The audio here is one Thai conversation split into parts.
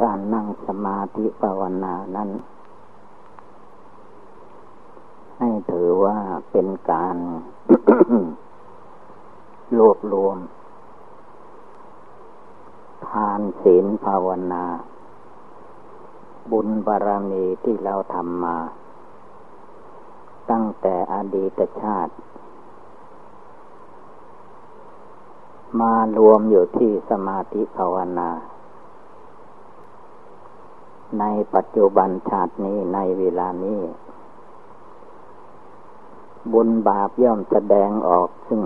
การนั่งสมาธิภาวนานั้น ให้ถือว่าเป็นการรวบรวม ทานศีลภาวนา บุญบารมีที่เราทำมา ตั้งแต่อดีตชาติ มารวมอยู่ที่สมาธิภาวนา ในปัจจุบันชาตินี้ในเวลานี้ บุญบาปย่อมแสดงออกซึ่ง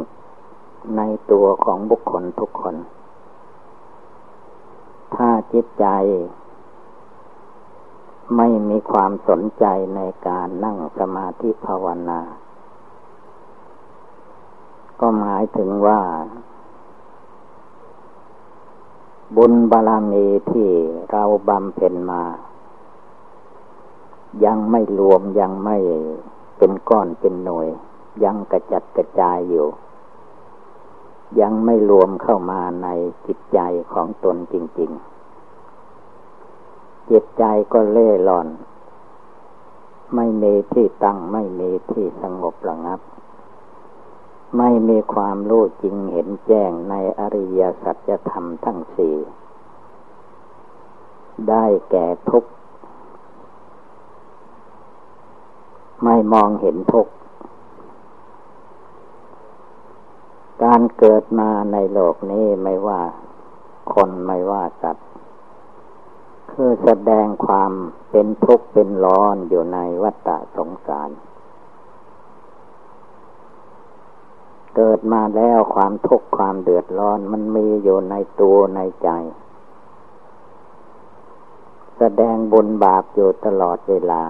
ในตัวของบุคคลทุกคน ถ้าจิตใจ ไม่มีความสนใจในการนั่งสมาธิภาวนา ก็หมายถึงว่า บุญบารมีที่เราบำเพ็ญมา ยังไม่รวมยังไม่เป็นก้อนเป็นหน่วย ยังกระจัดกระจายอยู่ ยังไม่รวมเข้ามาในจิตใจของตนจริง ๆ จิตใจก็เล่ร่อน ไม่มีที่ตั้งไม่มีที่สงบระงับ ไม่มีความรู้จริงเห็นแจ้งในอริยสัจธรรมทั้งสี่ได้แก่ทุกข์ ไม่มองเห็นทุกข์ การเกิดมาในโลกนี้ไม่ว่าคนไม่ว่าสัตว์ คือแสดงความเป็นทุกข์เป็นร้อนอยู่ในวัฏฏะสงสาร เกิดมาแล้วความทุกข์ความเดือดร้อนมันมีอยู่ในตัวในใจ แสดงบุญบาปอยู่ตลอดเวลา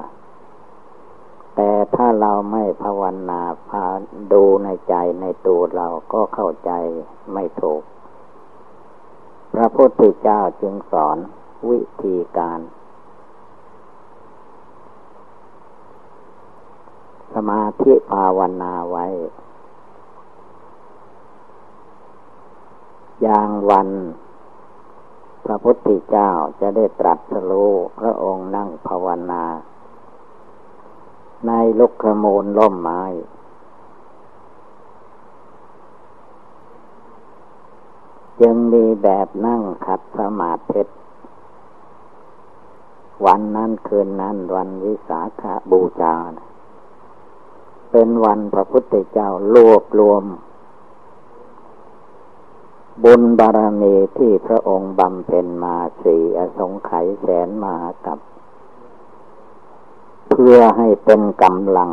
แต่ถ้าเราไม่ภาวนาพาดูในใจในตัวเราก็เข้าใจไม่ถูก พระพุทธเจ้าจึงสอนวิธีการสมาธิภาวนาไว้ อย่างวัน พระพุทธเจ้าจะได้ตรัสรู้พระองค์นั่งภาวนา ในลุกขมูลล่มไม้จึงมีแบบนั่งขัดสมาธิวันนั้นคืนนั้นวันวิสาขาบูชา เป็นวันพระพุทธเจ้ารวบรวม บุญบารมีที่พระองค์บำเพ็ญมาสี่อสงไขยแสนมากับ เพื่อให้เป็นกำลัง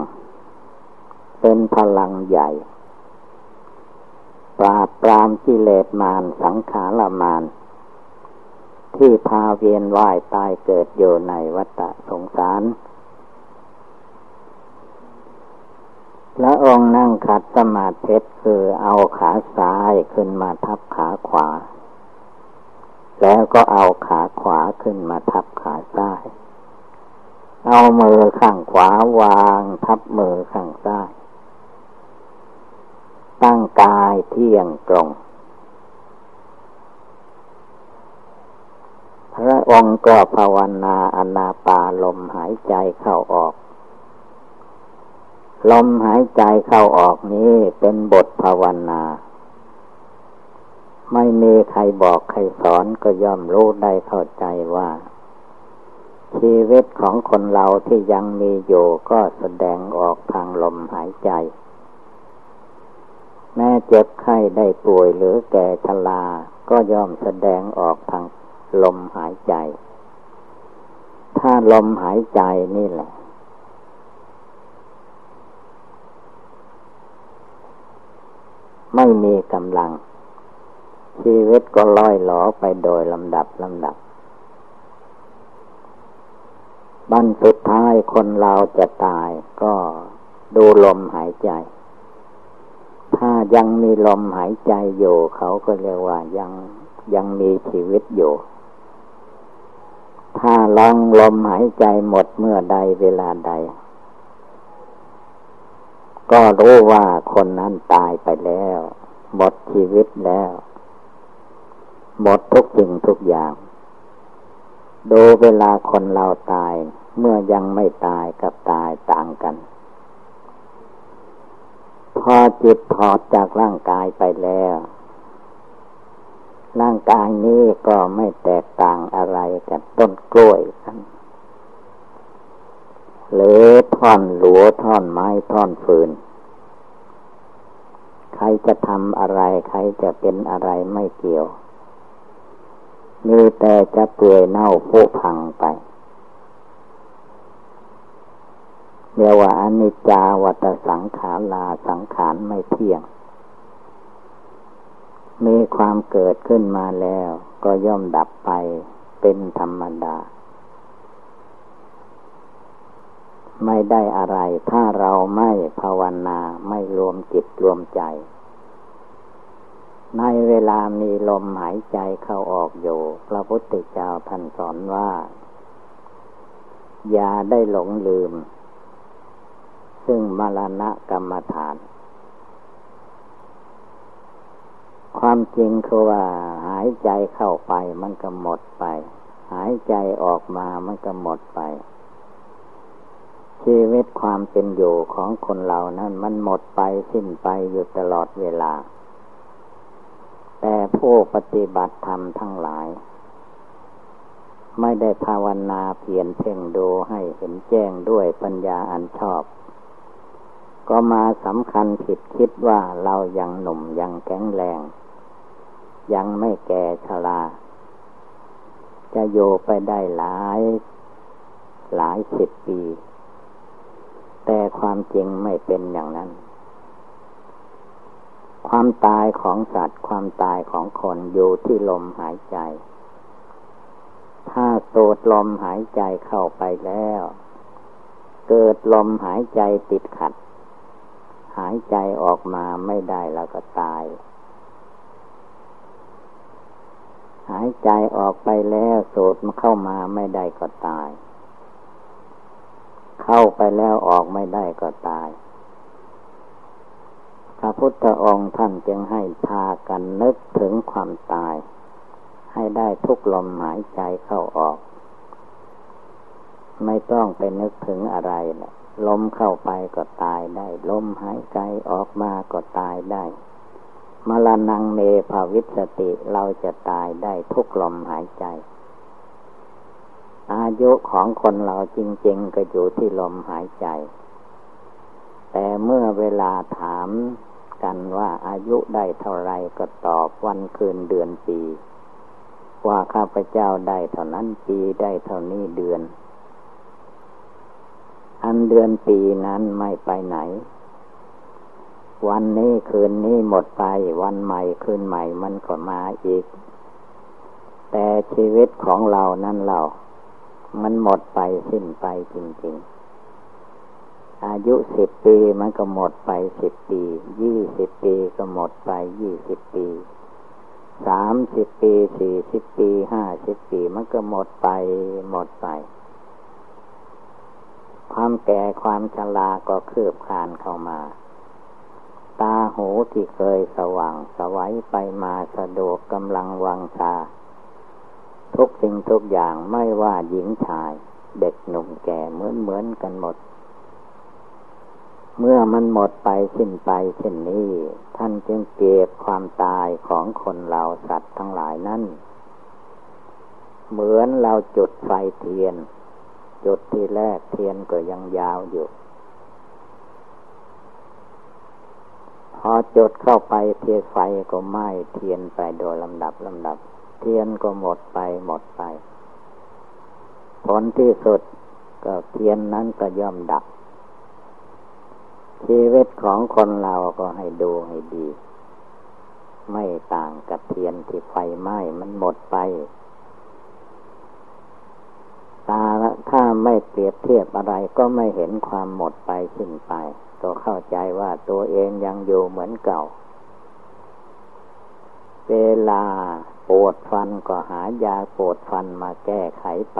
เป็นพลังใหญ่ ปราบปรามกิเลสมารสังขารมารที่พาเวียนว่ายตายเกิดอยู่ในวัฏสงสาร พระองค์นั่งขัดสมาธิคือเอาขาซ้ายขึ้นมาทับขาขวา แล้วก็เอาขาขวาขึ้นมาทับขาซ้าย เอามือข้างขวาวางทับมือข้างซ้าย ตั้งกายเที่ยงตรง พระองค์ก็ภาวนาอนาปาลมหายใจเข้าออก ลมหายใจเข้าออกนี้เป็นบทภาวนา ไม่มีใครบอกใครสอนก็ย่อมรู้ได้เข้าใจว่า ชีวิตของคนเราที่ยังมีอยู่ก็แสดงออกทางลมหายใจ แม้เจ็บไข้ได้ป่วยหรือแก่ชราก็ย่อมแสดงออกทางลมหายใจ ถ้าลมหายใจนี่แหละ ไม่มีกำลัง ชีวิตก็ล่อยหลอไปโดยลำดับลำดับบันสุดท้ายคนเราจะตายก็ดูลมหายใจ ถ้ายังมีลมหายใจอยู่ เขาก็เรียกว่ายังยังมีชีวิตอยู่ ถ้าลองลมหายใจหมดเมื่อใดเวลาใด ก็รู้ว่าคนนั้นตายไปแล้ว หมดชีวิตแล้ว หมดทุกสิ่งทุกอย่าง ดูเวลาคนเราตาย เมื่อยังไม่ตายกับตายต่างกัน พอจิตถอดจากร่างกายไปแล้ว ร่างกายนี้ก็ไม่แตกต่างอะไรกับต้นกล้วยกัน หรือท่อนหลัวท่อนไม้ท่อนฟืน ใครจะทำอะไร ใครจะเป็นอะไรไม่เกี่ยว มีแต่จะเปื่อยเน่าพุพังไปเรียกว่าอนิจจาวัตสังขาราสังขารไม่เที่ยง มีความเกิดขึ้นมาแล้ว ก็ย่อมดับไปเป็นธรรมดา ไม่ได้อะไร ถ้าเราไม่ภาวนาไม่รวมจิตรวมใจ ในเวลามีลมหายใจเข้าออกอยู่ พระพุทธเจ้าท่านสอนว่า อย่าได้หลงลืม ซึ่งมรณะกรรมฐาน ความจริงคือว่า หายใจเข้าไปมันก็หมดไป หายใจออกมามันก็หมดไป ชีวิตความเป็นอยู่ของคนเรานั้นมันหมดไปสิ้นไปอยู่ตลอดเวลา แต่ผู้ปฏิบัติธรรมทั้งหลาย ไม่ได้ภาวนาเพียรเพ่งดูให้เห็นแจ้งด้วยปัญญาอันชอบ ก็มาสำคัญผิดคิดว่าเรายังหนุ่มยังแข็งแรง ยังไม่แก่ชราจะโยไปได้หลาย หลายสิบปี แต่ความจริงไม่เป็นอย่างนั้น ความตายของสัตว์ ความตายของคนอยู่ที่ลมหายใจ ถ้าสูดลมหายใจเข้าไปแล้ว เกิดลมหายใจติดขัด หายใจออกมาไม่ได้แล้วก็ตาย หายใจออกไปแล้วสูดเข้ามาไม่ได้ก็ตาย เข้าไปแล้วออกไม่ได้ก็ตาย พระพุทธองค์ท่านจึงให้พากันนึกถึงความตาย ให้ได้ทุกลมหายใจเข้าออก ไม่ต้องไปนึกถึงอะไรนะลมเข้าไปก็ตายได้ ลมหายใจออกมาก็ตายได้มรณงเมภาวิสติเราจะตายได้ทุกลมหายใจ อายุของคนเราจริง ๆ ก็อยู่ที่ลมหายใจ แต่เมื่อเวลาถามกันว่าอายุได้เท่าไรก็ตอบวันคืนเดือนปี ว่าข้าพเจ้าได้เท่านั้นปีได้เท่านี้เดือน อันเดือนปีนั้นไม่ไปไหน วันนี้คืนนี้หมดไปวันใหม่คืนใหม่มันก็มาอีก แต่ชีวิตของเรานั้นเรา มันหมดไปสิ้นไปจริง ๆ อายุสิบปีมันก็หมดไปสิบปียี่สิบปีก็หมดไปยี่สิบปีสามสิบปีสี่สิบปีห้าสิบปีมันก็หมดไปหมดไป ความแก่ความชราก็คืบคลานเข้ามา ตาหูที่เคยสว่างสวัยไปมาสะดวกกำลังวังชา ทุกสิ่งทุกอย่างไม่ว่าหญิงชาย เด็กหนุ่มแก่เหมือนเหมือนกันหมด เมื่อมันหมดไปสิ้นไปเช่นนี้ ท่านจึงเก็บความตายของคนเราสัตว์ทั้งหลายนั้นเหมือนเราจุดไฟเทียน จุดที่แรกเทียนก็ยังยาวอยู่ พอจุดเข้าไปเทียนไฟก็ไหม้เทียนไปโดยลำดับลำดับ เทียนก็หมดไปหมดไป ผลที่สุดก็เทียนนั้นก็ย่อมดับ ชีวิตของคนเราก็ให้ดูให้ดี ไม่ต่างกับเทียนที่ไฟไหม้มันหมดไปตาถ้าไม่เปรียบเทียบอะไรก็ไม่เห็นความหมดไปสิ้นไป ก็เข้าใจว่าตัวเองยังอยู่เหมือนเก่า เวลา ปวดฟันก็หายาปวดฟันมาแก้ไขไป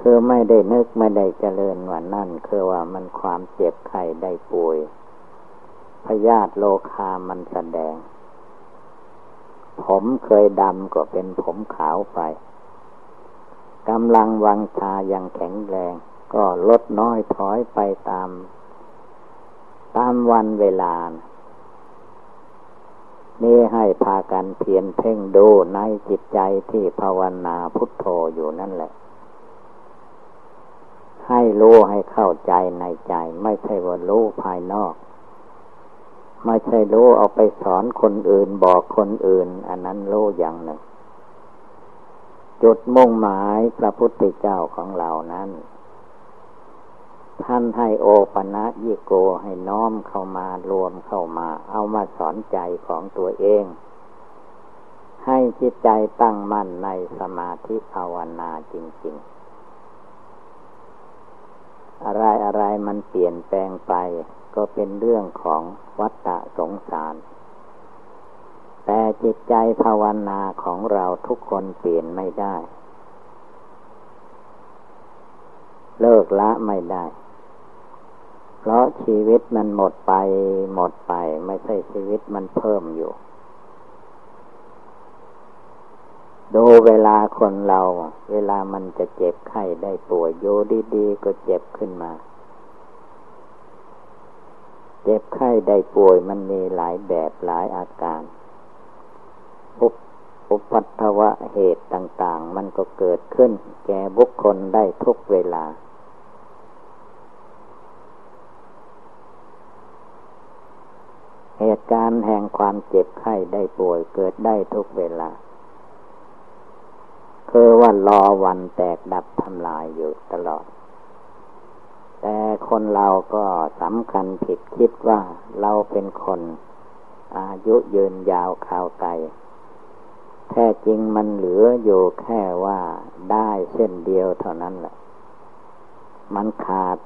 คือไม่ได้นึกไม่ได้เจริญว่านั่นคือว่ามันความเจ็บไข้ได้ป่วยพยาธิโลคามันแสดง ผมเคยดำก็เป็นผมขาวไปกำลังวังชายังแข็งแรง ก็ลดน้อยถอยไปตาม ตามวันเวลา นี่ให้พากันเพียรเพ่งดูในจิตใจที่ภาวนาพุทโธอยู่นั่นแหละ ให้รู้ให้เข้าใจในใจ ไม่ใช่ว่ารู้ภายนอก ไม่ใช่รู้เอาไปสอนคนอื่นบอกคนอื่น อันนั้นรู้อย่างหนึ่ง จุดมุ่งหมายพระพุทธเจ้าของเรานั้น ท่านให้โอปะนะยิโกให้น้อมเข้ามารวมเข้ามา เอามาสอนใจของตัวเอง ให้จิตใจตั้งมั่นในสมาธิภาวนาจริง ๆ อะไรอะไรมันเปลี่ยนแปลงไป ก็เป็นเรื่องของวัฏฏะสงสาร แต่จิตใจภาวนาของเราทุกคนเปลี่ยนไม่ได้ เลิกละไม่ได้ ราะชีวิตมันหมดไปหมดไป ไม่ใช่ชีวิตมันเพิ่มอยู่ ดูเวลาคนเรา เวลามันจะเจ็บไข้ได้ป่วยโยดีๆก็เจ็บขึ้นมา เจ็บไข้ได้ป่วยมันมีหลายแบบหลายอาการอุปอุปัตวะเหตุต่าง ๆ มันก็เกิดขึ้น แก่บุคคลได้ทุกเวลา เหตุการณ์แห่งความเจ็บไข้ได้ป่วยเกิดได้ทุกเวลา คือว่ารอวันแตกดับทำลายอยู่ตลอด แต่คนเราก็สำคัญผิดคิดว่าเราเป็นคนอายุยืนยาวข่าวไกลแท้จริงมันเหลืออยู่แค่ว่าได้เส้นเดียวเท่านั้นแหละ มันขาด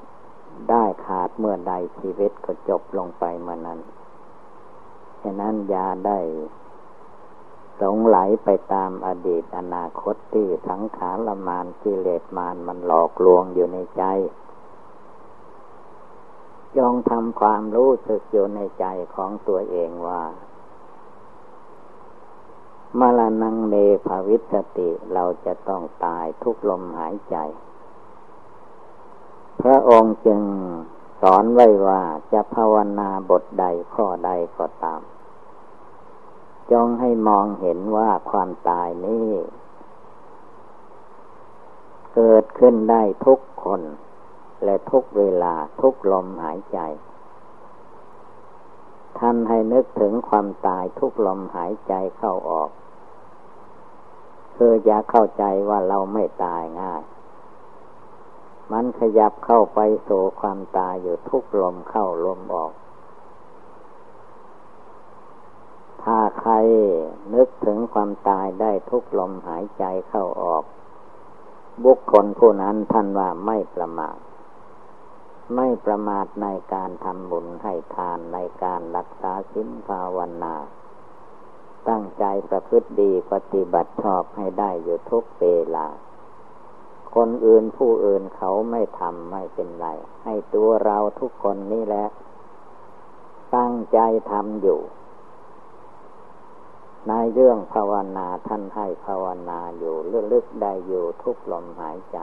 ได้ขาดเมื่อใดชีวิตก็จบลงไปเมื่อนั้น ฉะนั้นยาได้สงไหลไปตามอดีตอนาคตที่สังขารมานกิเลสมานมันหลอกลวงอยู่ในใจยองทำความรู้สึกอยู่ในใจของตัวเองว่ามรณงเมภวิสติเราจะต้องตายทุกลมหายใจ พระองค์จึงสอนไว้ว่าจะภาวนาบทใดข้อใดก็ตาม จงให้มองเห็นว่าความตายนี้เกิดขึ้นได้ทุกคน และทุกเวลาทุกลมหายใจ ท่านให้นึกถึงความตายทุกลมหายใจเข้าออก คืออย่าเข้าใจว่าเราไม่ตายง่าย มันขยับเข้าไปสู่ความตายอยู่ทุกลมเข้าลมออก ถ้าใครนึกถึงความตายได้ทุกลมหายใจเข้าออก บุคคลผู้นั้นท่านว่าไม่ประมาท ไม่ประมาทในการทำบุญให้ทานในการรักษาสินภาวนา ตั้งใจประพฤติดีปฏิบัติชอบให้ได้อยู่ทุกเวลา คนอื่นผู้อื่นเขาไม่ทำไม่เป็นไร ให้ตัวเราทุกคนนี่แหละ ตั้งใจทำอยู่ ในเรื่องภาวนาท่านให้ภาวนาอยู่ลึกๆได้อยู่ทุกลมหายใจ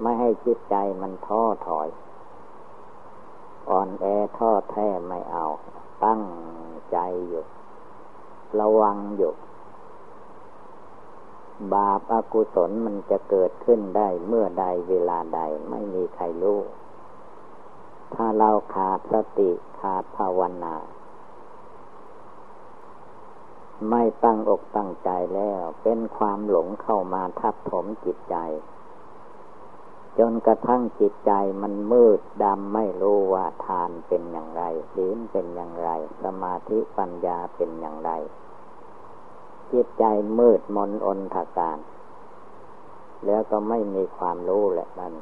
ไม่ให้จิตใจมันท้อถอย อ่อนแอท้อแท้ไม่เอา ตั้งใจอยู่ ระวังอยู่ บาปอากุศลมันจะเกิดขึ้นได้เมื่อใดเวลาใดไม่มีใครรู้ ถ้าเราขาดสติขาดภาวนา ไม่ตั้งอกตั้งใจแล้ว เป็นความหลงเข้ามาทับถมจิตใจ จนกระทั่งจิตใจมันมืดดำไม่รู้ว่าทานเป็นอย่างไรศีลเป็นอย่างไร สมาธิปัญญาเป็นอย่างไร จิตใจมืดมนอนทาการ แล้วก็ไม่มีความรู้แหละมัน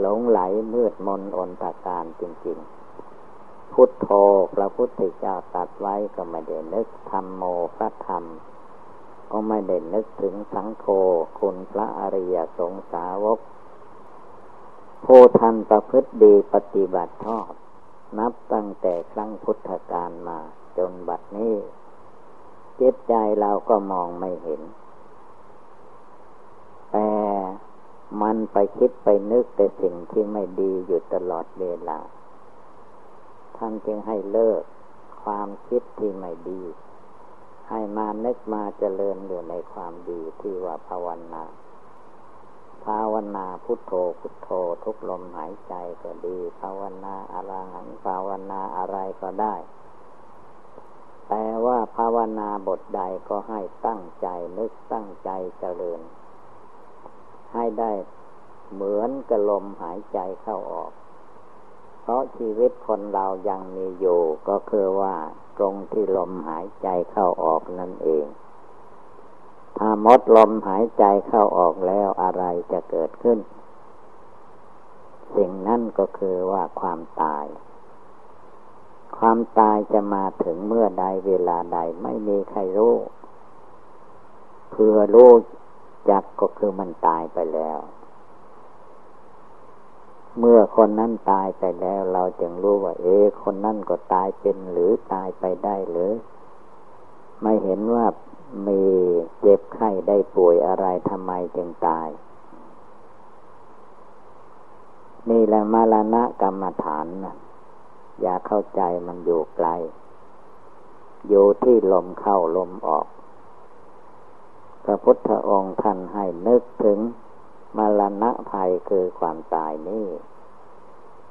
หลงไหลมืดมนอนทาการจริง ๆ พุทโธพระพุทธเจ้าตัดไว้ก็ไม่ได้นึกธรรมโมพระธรรม ก็ไม่ได้นึกถึงสังโฆคุณพระอริยสงสาวกผู้ทันประพฤติดีปฏิบัติชอบ นับตั้งแต่ครั้งพุทธกาลมา จนบัดนี้เจิตใจเราก็มองไม่เห็น แต่มันไปคิดไปนึกแต่สิ่งที่ไม่ดีอยู่ตลอดเวลา ท่านจึงให้เลิกความคิดที่ไม่ดี ให้มานึกมาเจริญอยู่ในความดีที่ว่าภาวนา ภาวนาพุทโธพุทโธทุกลมหายใจก็ดี ภาวนาอะไรหันภาวนาอะไรก็ได้ แต่ว่าภาวนาบทใดก็ให้ตั้งใจนึกตั้งใจเจริญ ให้ได้เหมือนกับลมหายใจเข้าออก ราะชีวิตคนเรายังมีอยู่ก็คือว่าตรงที่ลมหายใจเข้าออกนั่นเอง ถ้ามดลมหายใจเข้าออกแล้วอะไรจะเกิดขึ้น สิ่งนั้นก็คือว่าความตาย ความตายจะมาถึงเมื่อใดเวลาใดไม่มีใครรู้เพื่อรู้จักก็คือมันตายไปแล้ว เมื่อคนนั้นตายไปแล้วเราจึงรู้ว่า เอ คนนั้นก็ตายเป็นหรือตายไปได้หรือ ไม่เห็นว่ามีเจ็บไข้ได้ป่วยอะไรทำไมจึงตาย นี่แหละมรณะกรรมฐานนะอย่าเข้าใจมันอยู่ไกล อยู่ที่ลมเข้าลมออก พระพุทธองค์ท่านให้นึกถึง มรณะภัยคือความตายนี่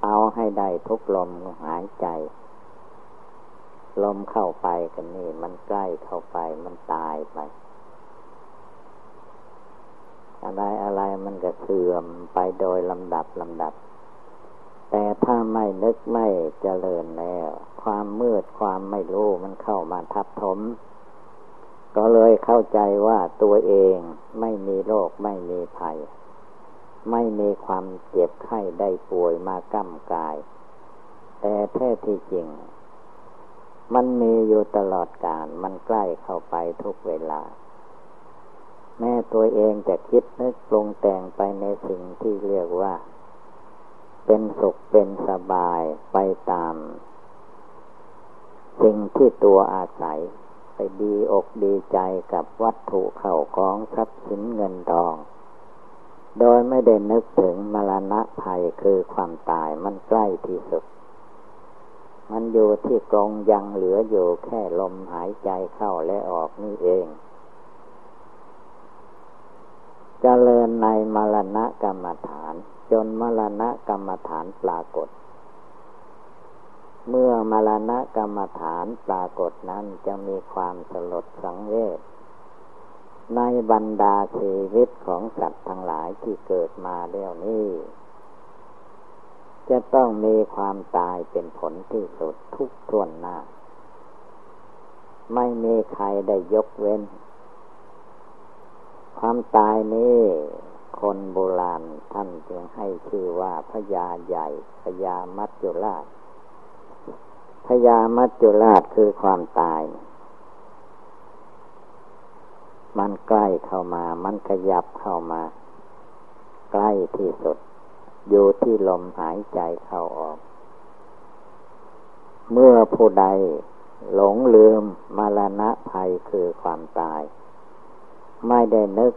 เอาให้ได้ทุกลมหายใจ ลมเข้าไปกันนี่ มันใกล้เข้าไปมันตายไปอะไรอะไรมันก็เสื่อมไปโดยลำดับลำดับ แต่ถ้าไม่นึกไม่เจริญแล้ว ความมืดความไม่รู้มันเข้ามาทับถม ก็เลยเข้าใจว่าตัวเองไม่มีโรคไม่มีภัย ไม่มีความเจ็บไข้ได้ป่วยมาก้ำกาย แต่แท้ที่จริง มันมีอยู่ตลอดกาลมันใกล้เข้าไปทุกเวลา แม่ตัวเองจะคิดนึกปรุงแต่งไปในสิ่งที่เรียกว่า เป็นสุขเป็นสบายไปตาม สิ่งที่ตัวอาศัยไปดีอกดีใจกับวัตถุเข้าของทรัพย์สินเงินทอง โดยไม่ได้นึกถึงมรณะภัยคือความตายมันใกล้ที่สุด มันอยู่ที่กรงยังเหลืออยู่แค่ลมหายใจเข้าและออกนี่เองจเจริญในมรณะกรรมฐาน จนมรณะกรรมฐานปรากฏ เมื่อมรณะกรรมฐานปรากฏนั้นจะมีความสลดสังเวช ในบรรดาชีวิตของสัตว์ทั้งหลายที่เกิดมาแล้วนี้ จะต้องมีความตายเป็นผลที่สุดทุกทวนหน้า ไม่มีใครได้ยกเว้น ความตายนี้คนโบราณท่านจึงให้ชื่อว่าพญาใหญ่พญามัจจุราชพญามัจจุราชคือความตาย มันใกล้เข้ามา มันขยับเข้ามา ใกล้ที่สุด อยู่ที่ลมหายใจเข้าออก เมื่อผู้ใดหลงลืมมรณะภัยคือความตาย ไม่ได้นึก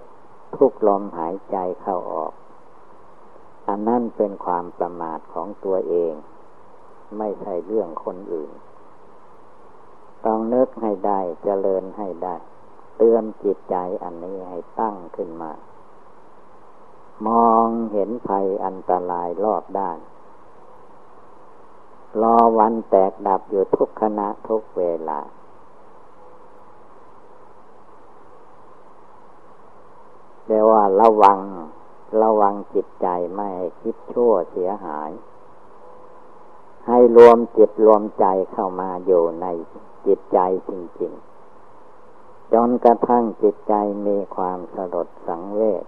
ทุกลมหายใจเข้าออก อันนั้นเป็นความประมาทของตัวเอง ไม่ใช่เรื่องคนอื่น ต้องนึกให้ได้เจริญให้ได้ เตือนจิตใจอันนี้ให้ตั้งขึ้นมา มองเห็นภัยอันตรายรอบด้าน รอวันแตกดับอยู่ทุกขณะทุกเวลา เรียกว่าระวัง ระวังจิตใจไม่ให้คิดชั่วเสียหาย ให้รวมจิตรวมใจเข้ามาอยู่ในจิตใจจริง ๆ จนกระทั่งจิตใจมีความสลดสังเวช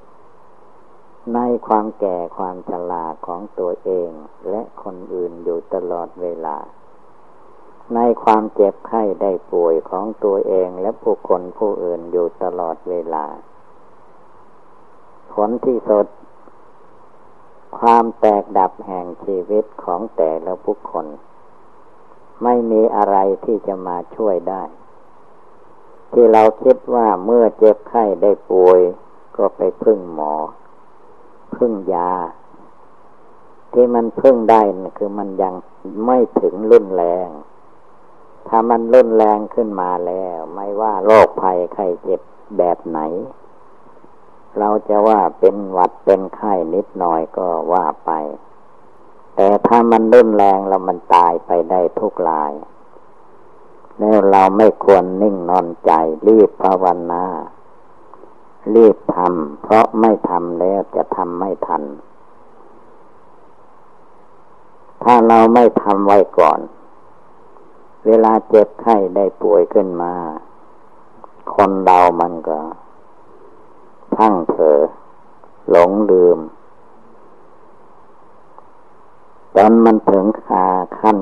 ในความแก่ความชราของตัวเองและคนอื่นอยู่ตลอดเวลา ในความเจ็บไข้ได้ป่วยของตัวเองและผู้คนผู้อื่นอยู่ตลอดเวลา ผลที่สุด ความแตกดับแห่งชีวิตของแต่ละบุคคล ไม่มีอะไรที่จะมาช่วยได้ ที่เราคิดว่าเมื่อเจ็บไข้ได้ป่วย ก็ไปพึ่งหมอ พึ่งยา ที่มันพึ่งได้คือมันยังไม่ถึงรุนแรง ถ้ามันรุนแรงขึ้นมาแล้ว ไม่ว่าโรคภัยไข้เจ็บแบบไหน เราจะว่าเป็นหวัดเป็นไข้นิดหน่อยก็ว่าไป แต่ถ้ามันรุนแรงแล้วมันตายไปได้ทุกราย แล้วเราไม่ควรนิ่งนอนใจ รีบภาวนา รีบทำเพราะไม่ทำแล้วจะทำไม่ทัน ถ้าเราไม่ทำไว้ก่อน เวลาเจ็บไข้ได้ป่วยขึ้นมา คนเรามันก็ ทั้งเผลอหลงลืมจนมันถึงคาขั้น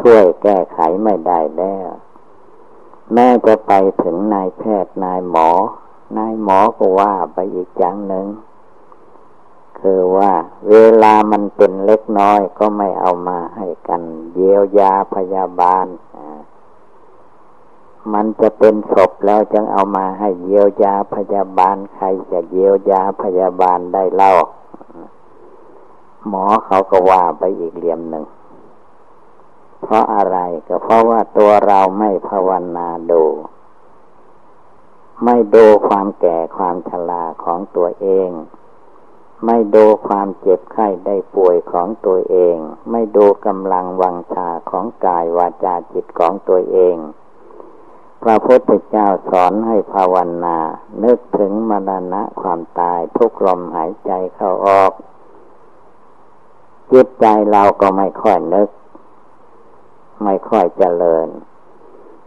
ช่วยแก้ไขไม่ได้แล้ว แม้จะไปถึงนายแพทย์นายหมอ นายหมอก็ว่าไปอีกอย่างหนึ่งคือว่าเวลามันเป็นเล็กน้อยก็ไม่เอามาให้กัน เยียวยาพยาบาล มันจะเป็นศพแล้วจึงเอามาให้เยียวยาพยาบาลใครจะเยียวยาพยาบาลได้เล่า หมอเขาก็ว่าไปอีกเหลี่ยมหนึ่ง เพราะอะไรก็เพราะว่าตัวเราไม่ภาวนาดู ไม่ดูความแก่ความชราของตัวเอง ไม่ดูความเจ็บไข้ได้ป่วยของตัวเอง ไม่ดูกำลังวังชาของกายวาจาจิตของตัวเองพระพุทธเจ้าสอนให้ภาวนา นึกถึงมรณะความตายทุกลมหายใจเข้าออก จิตใจเราก็ไม่ค่อยนึก ไม่ค่อยเจริญ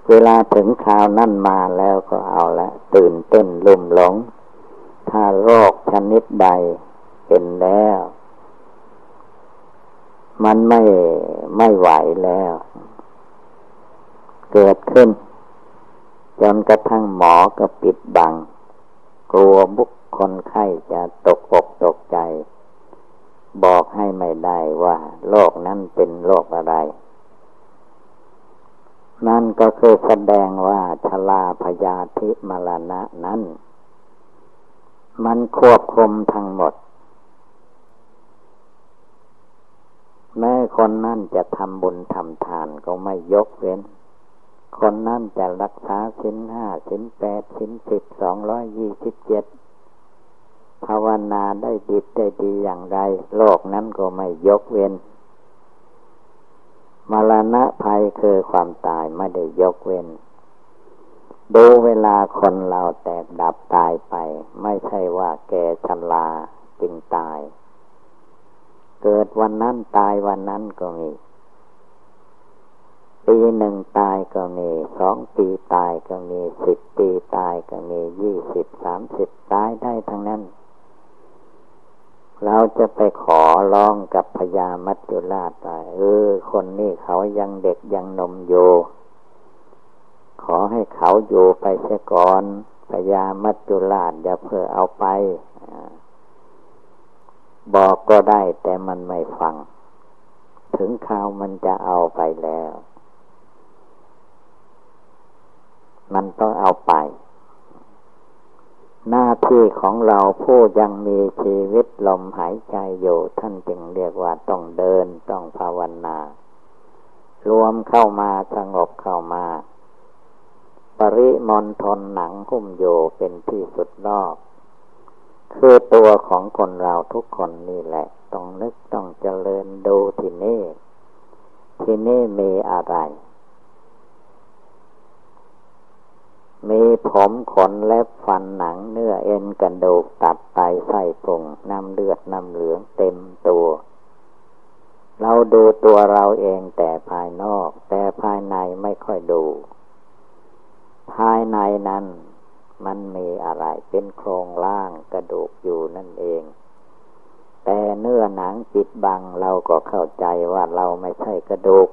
เวลาถึงคราวนั่นมาแล้วก็เอาละตื่นเต้นลุ่มหลง ถ้าโรคชนิดใดเป็นแล้ว มันไม่ไม่ไหวแล้ว เกิดขึ้น จนกระทั่งหมอก็ปิดบัง กลัวบุคคลไข้จะตกอกตกใจ บอกให้ไม่ได้ว่าโรคนั้นเป็นโรคอะไร นั่นก็คือแสดงว่าชลาพยาธิมรณะนั้น มันควบคุมทั้งหมด แม้คนนั่นจะทำบุญทำทานก็ไม่ยกเว้น คนนั่นจะรักษาสินห้าสินแปดสินสิบสองร้อยยี่สิบเจ็ดภาวนาได้ดีได้ดีอย่างไร โลกนั้นก็ไม่ยกเว้น มรณะภัยคือความตายไม่ได้ยกเว้น ดูเวลาคนเราแตกดับตายไป ไม่ใช่ว่าแกชลาจึงตาย เกิดวันนั้นตายวันนั้นก็มีปีหนึ่งตายก็มีสองปีตายก็มีสิบปีตายก็มียี่สิบสามสิบตายได้ทั้งนั้น เราจะไปขอร้องกับพญามัจจุราชไปเออ คนนี้เขายังเด็กยังนมอยู่ขอให้เขาอยู่ไปเสียก่อนพญามัจจุราชอย่าเพื่อเอาไปบอกก็ได้แต่มันไม่ฟัง ถึงข่าวมันจะเอาไปแล้ว มันต้องเอาไป หน้าที่ของเราผู้ยังมีชีวิตลมหายใจอยู่ท่านจึงเรียกว่าต้องเดินต้องภาวนา รวมเข้ามาสงบเข้ามา ปริมณฑลหนังหุ้มโยเป็นที่สุดรอบคือตัวของคนเราทุกคนนี่แหละ ต้องนึกต้องเจริญดูที่นี่ ที่นี่มีอะไร มีผมขนเล็บฟันหนังเนื้อเอ็นกระดูกตับไตไส้พุงน้ำเลือดน้ำเหลืองเต็มตัว เราดูตัวเราเองแต่ภายนอก แต่ภายในไม่ค่อยดู ภายในนั้นมันมีอะไรเป็นโครงล่างกระดูกอยู่นั่นเอง แต่เนื้อหนังปิดบังเราก็เข้าใจว่าเราไม่ใช่กระดูก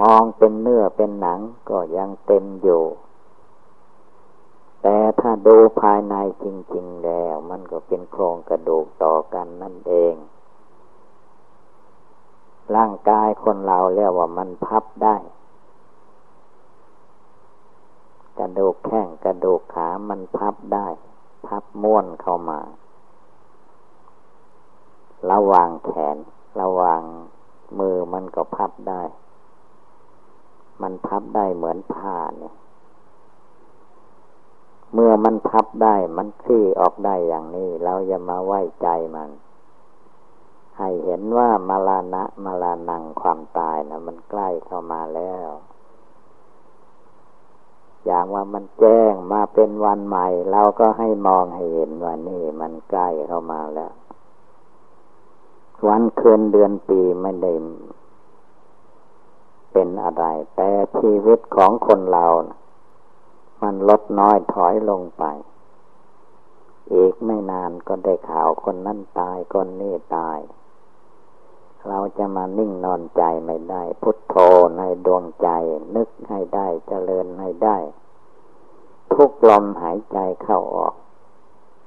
มองเป็นเนื้อเป็นหนังก็ยังเต็มอยู่ แต่ถ้าดูภายในจริง ๆ แล้ว มันก็เป็นโครงกระดูกต่อกันนั่นเอง ร่างกายคนเราเรียกว่ามันพับได้ กระดูกแข้งกระดูกขามันพับได้ พับม้วนเข้ามา ระวางแขน ระวางมือมันก็พับได้ มันพับได้เหมือนผ้าเนี่ย เมื่อมันพับได้มันคลี่ออกได้อย่างนี้ เราอย่ามาไว้ใจมัน ให้เห็นว่ามาลานะมาลานังความตายนะมันใกล้เข้ามาแล้ว อย่างว่ามันแจ้งมาเป็นวันใหม่ เราก็ให้มองให้เห็นว่านี่มันใกล้เข้ามาแล้ว วันคืนเดือนปีไม่ได้ เป็นอะไร แต่ชีวิตของคนเรา มันลดน้อยถอยลงไป อีกไม่นานก็ได้ข่าวคนนั้นตายคนนี้ตาย เราจะมานิ่งนอนใจไม่ได้ พุทโธในดวงใจ นึกให้ได้เจริญให้ได้ ทุกลมหายใจเข้าออก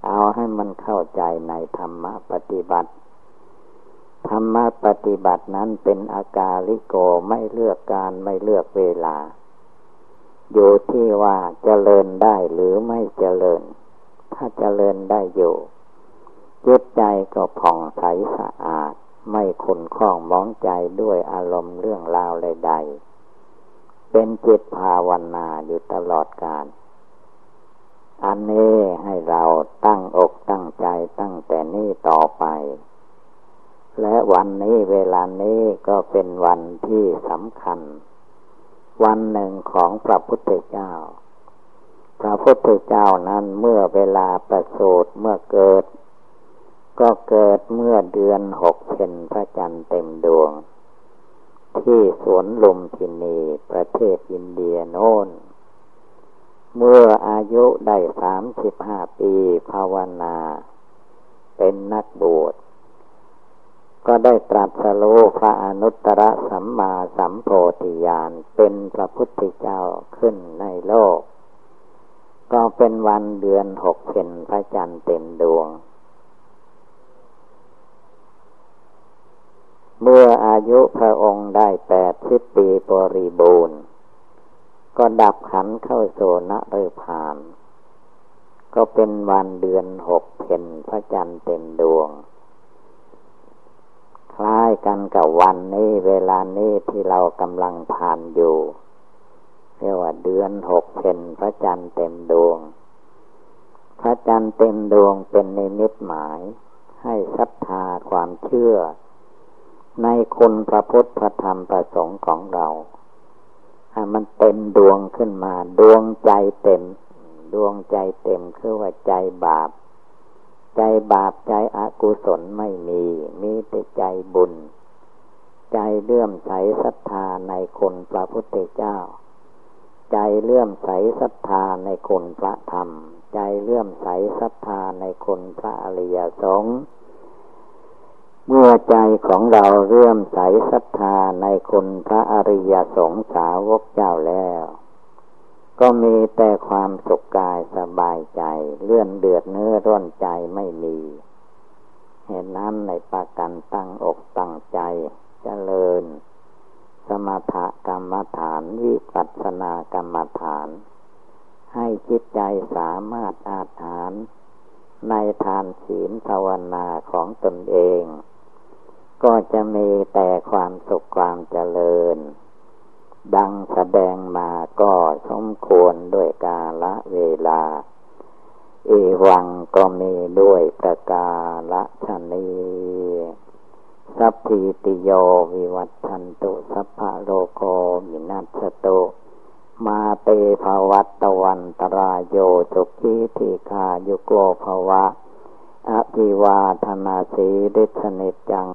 เอาให้มันเข้าใจในธรรมะปฏิบัติ ธรรมปฏิบัตินั้นเป็นอากาลิโกไม่เลือกการไม่เลือกเวลา อยู่ที่ว่าเจริญได้หรือไม่เจริญ ถ้าเจริญได้อยู่จิตใจก็ผ่องใสสะอาด ไม่ขุนข้องมองใจด้วยอารมณ์เรื่องราวใดๆเป็นจิตภาวนาอยู่ตลอดกาลอันนี้ให้เราตั้งอกตั้งใจตั้งแต่นี้ต่อไป และวันนี้เวลานี้ก็เป็นวันที่สำคัญ วันหนึ่งของพระพุทธเจ้า พระพุทธเจ้านั้นเมื่อเวลาประสูติเมื่อเกิด ก็เกิดเมื่อเดือนหกเพนพระจันทร์เต็มดวง ที่สวนลุมพินีประเทศอินเดียโน้น เมื่ออายุได้สามสิบห้าปีภาวนา เป็นนักบวช ก็ได้ตรัสรู้พระอนุตตรสัมมาสัมโพธิญาณเป็นพระพุทธเจ้าขึ้นในโลก ก็เป็นวันเดือนหกเป็นพระจันทร์เต็มดวง เมื่ออายุพระองค์ได้แปดสิบปีบริบูรณ์ ก็ดับขันเข้าโซนเรือพาน ก็เป็นวันเดือนหกเพนพระจันทร์เต็มดวง ล้ายกันกับวันนี้ เวลานี้ที่เรากำลังผ่านอยู่เรียกว่าเดือนหกเพนพระจันทร์เต็มดวง พระจันทร์เต็มดวงเป็นในมิตหมาย ให้ศรัทธาความเชื่อ ในคุณพระพุทธพระธรรมประสงค์ของเราให้มันเต็มดวงขึ้นมา ดวงใจเต็ม ดวงใจเต็มคือว่าใจบาป ใจบาปใจอกุศลไม่มี มีแต่ใจบุญ ใจเลื่อมใสศรัทธาในคนพระพุทธเจ้า ใจเลื่อมใสศรัทธาในคนพระธรรม ใจเลื่อมใสศรัทธาในคนพระอริยสงฆ์เมื่อใจของเราเลื่อมใสศรัทธาในคนพระอริยสงฆ์สาวกเจ้าแล้ว ก็มีแต่ความสุขกายสบายใจ เลื่อนเดือดเนื้อร้อนใจไม่มีเห็นนั้นในปากันตั้งอกตั้งใจจเจริญ สมถกรรมฐานวิปัสสนากรรมฐาน ให้จิตใจสามารถอาถานในทานศีลภาวนาของตนเอง ก็จะมีแต่ความสุขความเจริญ ดังแสดงมาก็สมควรด้วยกาละเวลา เอวังก็มีด้วยประกาละชนีสัพพิติโยวิวัตชันตุ สัพพะโลโกวินัสตุ มาเตภวัตตวันตรายโยจุกิธิคายุโกภวะอภิวาธนาสีริสนิจัง